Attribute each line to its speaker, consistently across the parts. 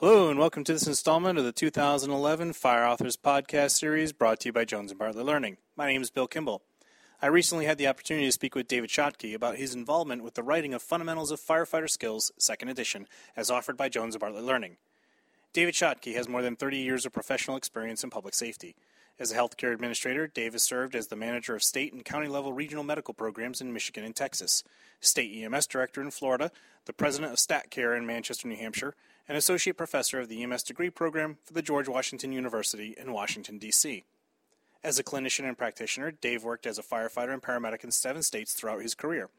Speaker 1: Hello, and welcome to this installment of the 2011 Fire Authors Podcast Series brought to you by Jones and Bartlett Learning. My name is Bill Kimball. I recently had the opportunity to speak with David Schottke about his involvement with the writing of Fundamentals of Firefighter Skills, second edition, as offered by Jones and Bartlett Learning. David Schottke has more than 30 years of professional experience in public safety. As a healthcare administrator, Dave has served as the manager of state and county level regional medical programs in Michigan and Texas, state EMS director in Florida, the president of StatCare in Manchester, New Hampshire, and associate professor of the EMS degree program for the George Washington University in Washington, D.C. As a clinician and practitioner, Dave worked as a firefighter and paramedic in seven states throughout his career.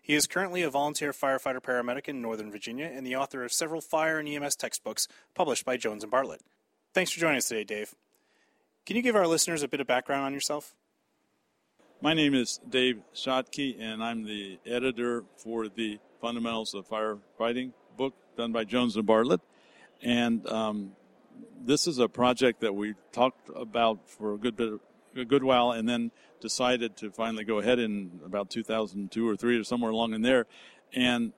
Speaker 1: He is currently a volunteer firefighter paramedic in Northern Virginia and the author of several fire and EMS textbooks published by Jones and Bartlett. Thanks for joining us today, Dave. Can you give our listeners a bit of background on yourself?
Speaker 2: My name is Dave Schottke, and I'm the editor for the Fundamentals of Firefighting book done by Jones and Bartlett. And um, this is a project that we talked about for a good bit, a good while, and then decided to finally go ahead in about 2002 or three or somewhere along in there. And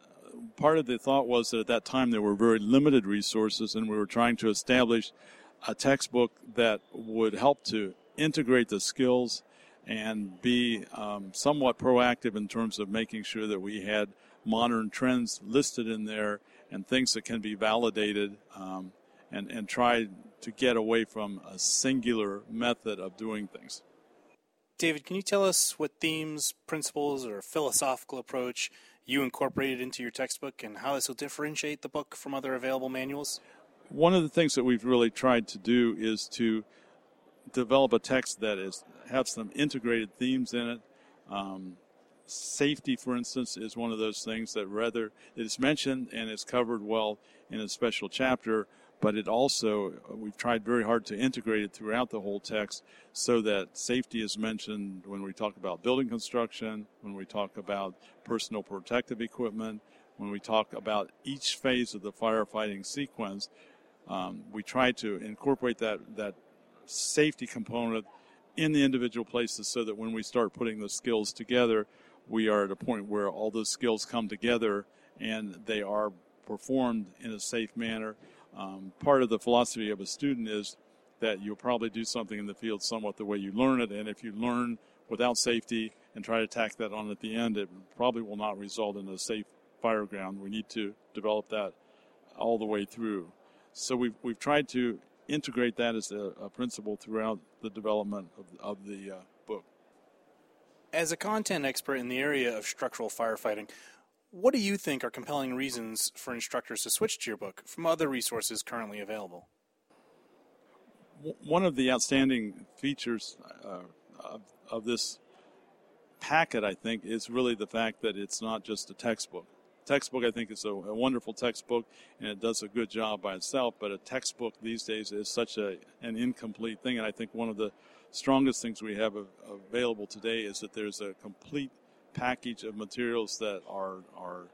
Speaker 2: part of the thought was that at that time there were very limited resources, and we were trying to establish a textbook that would help to integrate the skills and be um, somewhat proactive in terms of making sure that we had modern trends listed in there and things that can be validated um, and, and try to get away from a singular method of doing things.
Speaker 1: David, can you tell us what themes, principles, or philosophical approach you incorporated into your textbook and how this will differentiate the book from other available manuals?
Speaker 2: One of the things that we've really tried to do is to develop a text that is have some integrated themes in it. Um, safety, for instance, is one of those things that rather it is mentioned and is covered well in a special chapter, but it also we've tried very hard to integrate it throughout the whole text so that safety is mentioned when we talk about building construction, when we talk about personal protective equipment, when we talk about each phase of the firefighting sequence um, we try to incorporate that that safety component in the individual places so that when we start putting the skills together, we are at a point where all those skills come together and they are performed in a safe manner. Um, part of the philosophy of a student is that you'll probably do something in the field somewhat the way you learn it, and if you learn without safety and try to tack that on at the end, it probably will not result in a safe fire ground. We need to develop that all the way through. So we've, we've tried to integrate that as a, a principle throughout the development of, of the uh, book.
Speaker 1: As a content expert in the area of structural firefighting, what do you think are compelling reasons for instructors to switch to your book from other resources currently available?
Speaker 2: One of the outstanding features uh, of, of this packet, I think, is really the fact that it's not just a textbook textbook, I think, is a, a, wonderful textbook, and it does a good job by itself. But a textbook these days is such a, an incomplete thing, and I think one of the strongest things we have available today is that there's a complete package of materials that are are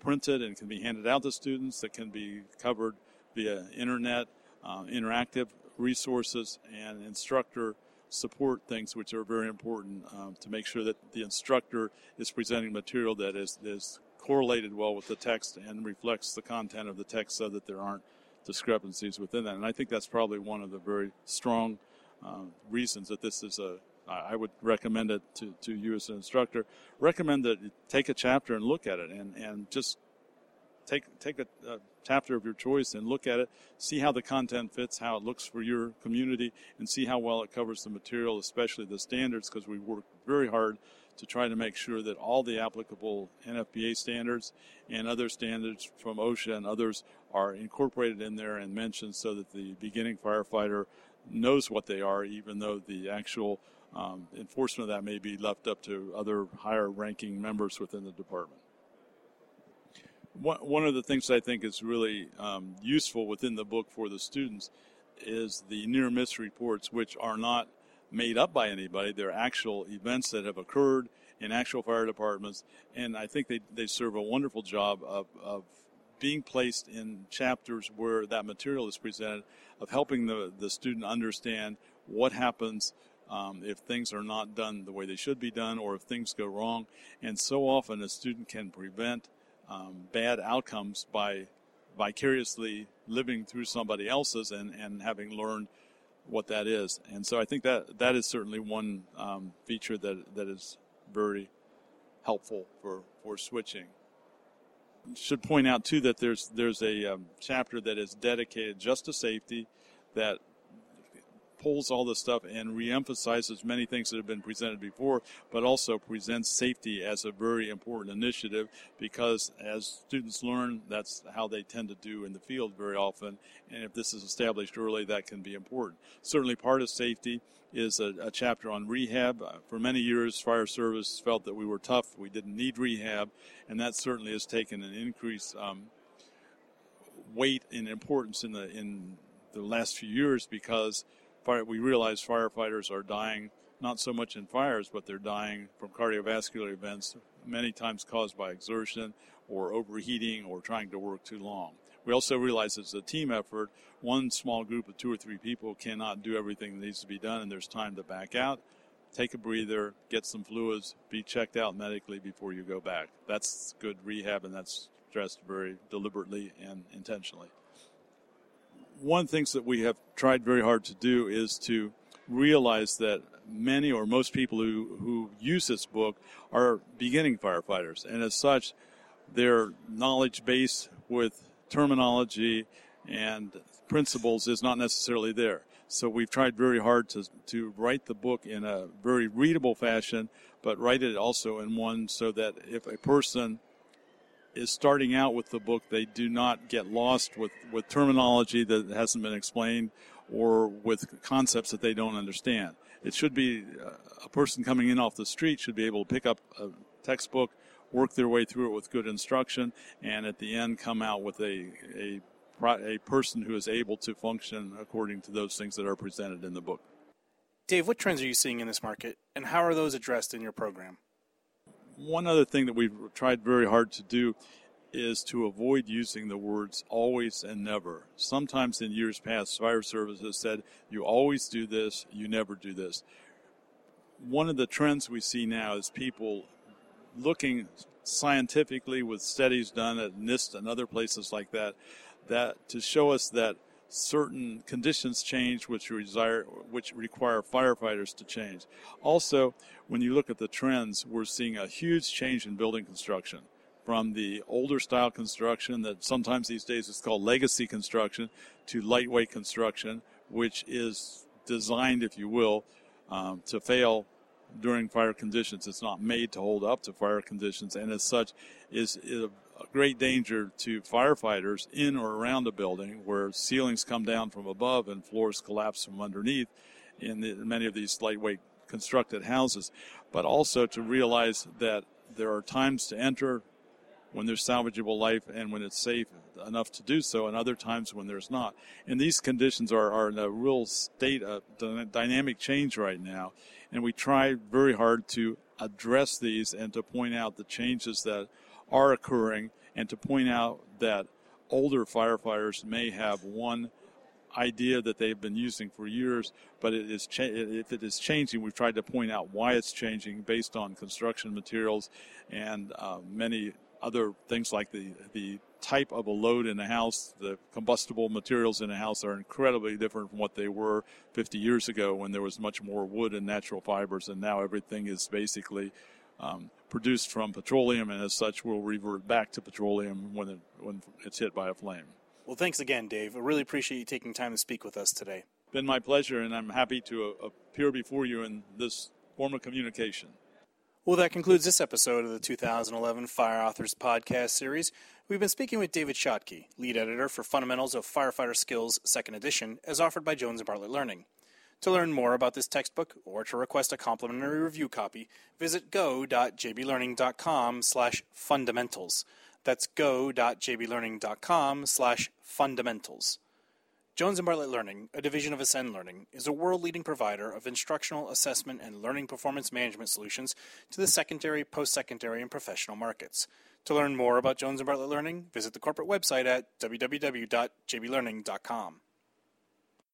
Speaker 2: printed and can be handed out to students that can be covered via internet, uh, interactive resources, and instructor support things, which are very important um, to make sure that the instructor is presenting material that is, is correlated well with the text and reflects the content of the text so that there aren't discrepancies within that. And I think that's probably one of the very strong uh, reasons that this is a. I would recommend it to, to you as an instructor. Recommend that you take a chapter and look at it and, and just take take a, a, chapter of your choice and look at it, see how the content fits, how it looks for your community, and see how well it covers the material, especially the standards, because we work very hard to try to make sure that all the applicable NFPA standards and other standards from OSHA and others are incorporated in there and mentioned so that the beginning firefighter knows what they are, even though the actual um, enforcement of that may be left up to other higher ranking members within the department. One of the things I think is really um, useful within the book for the students is the near miss reports, which are not made up by anybody. They're actual events that have occurred in actual fire departments, and I think they, they serve a wonderful job of, of being placed in chapters where that material is presented, of helping the, the student understand what happens um, if things are not done the way they should be done or if things go wrong. And so often a student can prevent um, bad outcomes by vicariously living through somebody else's and, and having learned what that is. And so I think that that is certainly one um, feature that, that is very helpful for, for switching. Should point out too that there's there's a um, chapter that is dedicated just to safety that pulls all this stuff and reemphasizes many things that have been presented before, but also presents safety as a very important initiative because as students learn, that's how they tend to do in the field very often. And if this is established early, that can be important. Certainly, part of safety is a, a chapter on rehab. Uh, for many years, fire service felt that we were tough, we didn't need rehab, and that certainly has taken an increased um, weight and importance in the in the last few years because fire, we realize firefighters are dying not so much in fires, but they're dying from cardiovascular events, many times caused by exertion or overheating or trying to work too long. We also realize it's a team effort. One small group of two or three people cannot do everything that needs to be done, and there's time to back out, take a breather, get some fluids, be checked out medically before you go back. That's good rehab, and that's stressed very deliberately and intentionally one of the things that we have tried very hard to do is to realize that many or most people who, who use this book are beginning firefighters. And as such, their knowledge base with terminology and principles is not necessarily there. So we've tried very hard to, to write the book in a very readable fashion, but write it also in one so that if a person is starting out with the book, they do not get lost with, with terminology that hasn't been explained or with concepts that they don't understand. It should be uh, a person coming in off the street should be able to pick up a textbook, work their way through it with good instruction, and at the end come out with a, a, a person who is able to function according to those things that are presented in the book.
Speaker 1: Dave, what trends are you seeing in this market, and how are those addressed in your program?
Speaker 2: One other thing that we've tried very hard to do is to avoid using the words always and never. Sometimes in years past, fire services said, you always do this, you never do this. One of the trends we see now is people looking scientifically with studies done at NIST and other places like that, that to show us that certain conditions change which, desire, which require firefighters to change. Also, when you look at the trends, we're seeing a huge change in building construction from the older style construction that sometimes these days is called legacy construction to lightweight construction, which is designed, if you will, um, to fail during fire conditions. It's not made to hold up to fire conditions, and as such, is, is a great danger to firefighters in or around a building where ceilings come down from above and floors collapse from underneath in the, many of these lightweight constructed houses, but also to realize that there are times to enter when there's salvageable life and when it's safe enough to do so, and other times when there's not. And these conditions are, are in a real state of dynamic change right now, and we try very hard to address these and to point out the changes that are occurring and to point out that older firefighters may have one idea that they've been using for years, but it is cha- if it is changing, we've tried to point out why it's changing based on construction materials and uh, many other things like the the type of a load in a house. The combustible materials in a house are incredibly different from what they were 50 years ago when there was much more wood and natural fibers, and now everything is basically um, produced from petroleum, and as such, will revert back to petroleum when it, when it's hit by a flame.
Speaker 1: Well, thanks again, Dave. I really appreciate you taking time to speak with us today.
Speaker 2: Been my pleasure, and I'm happy to uh, appear before you in this form of communication.
Speaker 1: Well, that concludes this episode of the 2011 Fire Authors Podcast Series. We've been speaking with David Schottke, lead editor for Fundamentals of Firefighter Skills, second edition, as offered by Jones and Bartlett Learning. To learn more about this textbook or to request a complimentary review copy, visit go.jblearning.com slash fundamentals. That's go.jblearning.com slash fundamentals. Jones and Bartlett Learning, a division of Ascend Learning, is a world-leading provider of instructional assessment and learning performance management solutions to the secondary, post-secondary, and professional markets. To learn more about Jones and Bartlett Learning, visit the corporate website at www.jblearning.com.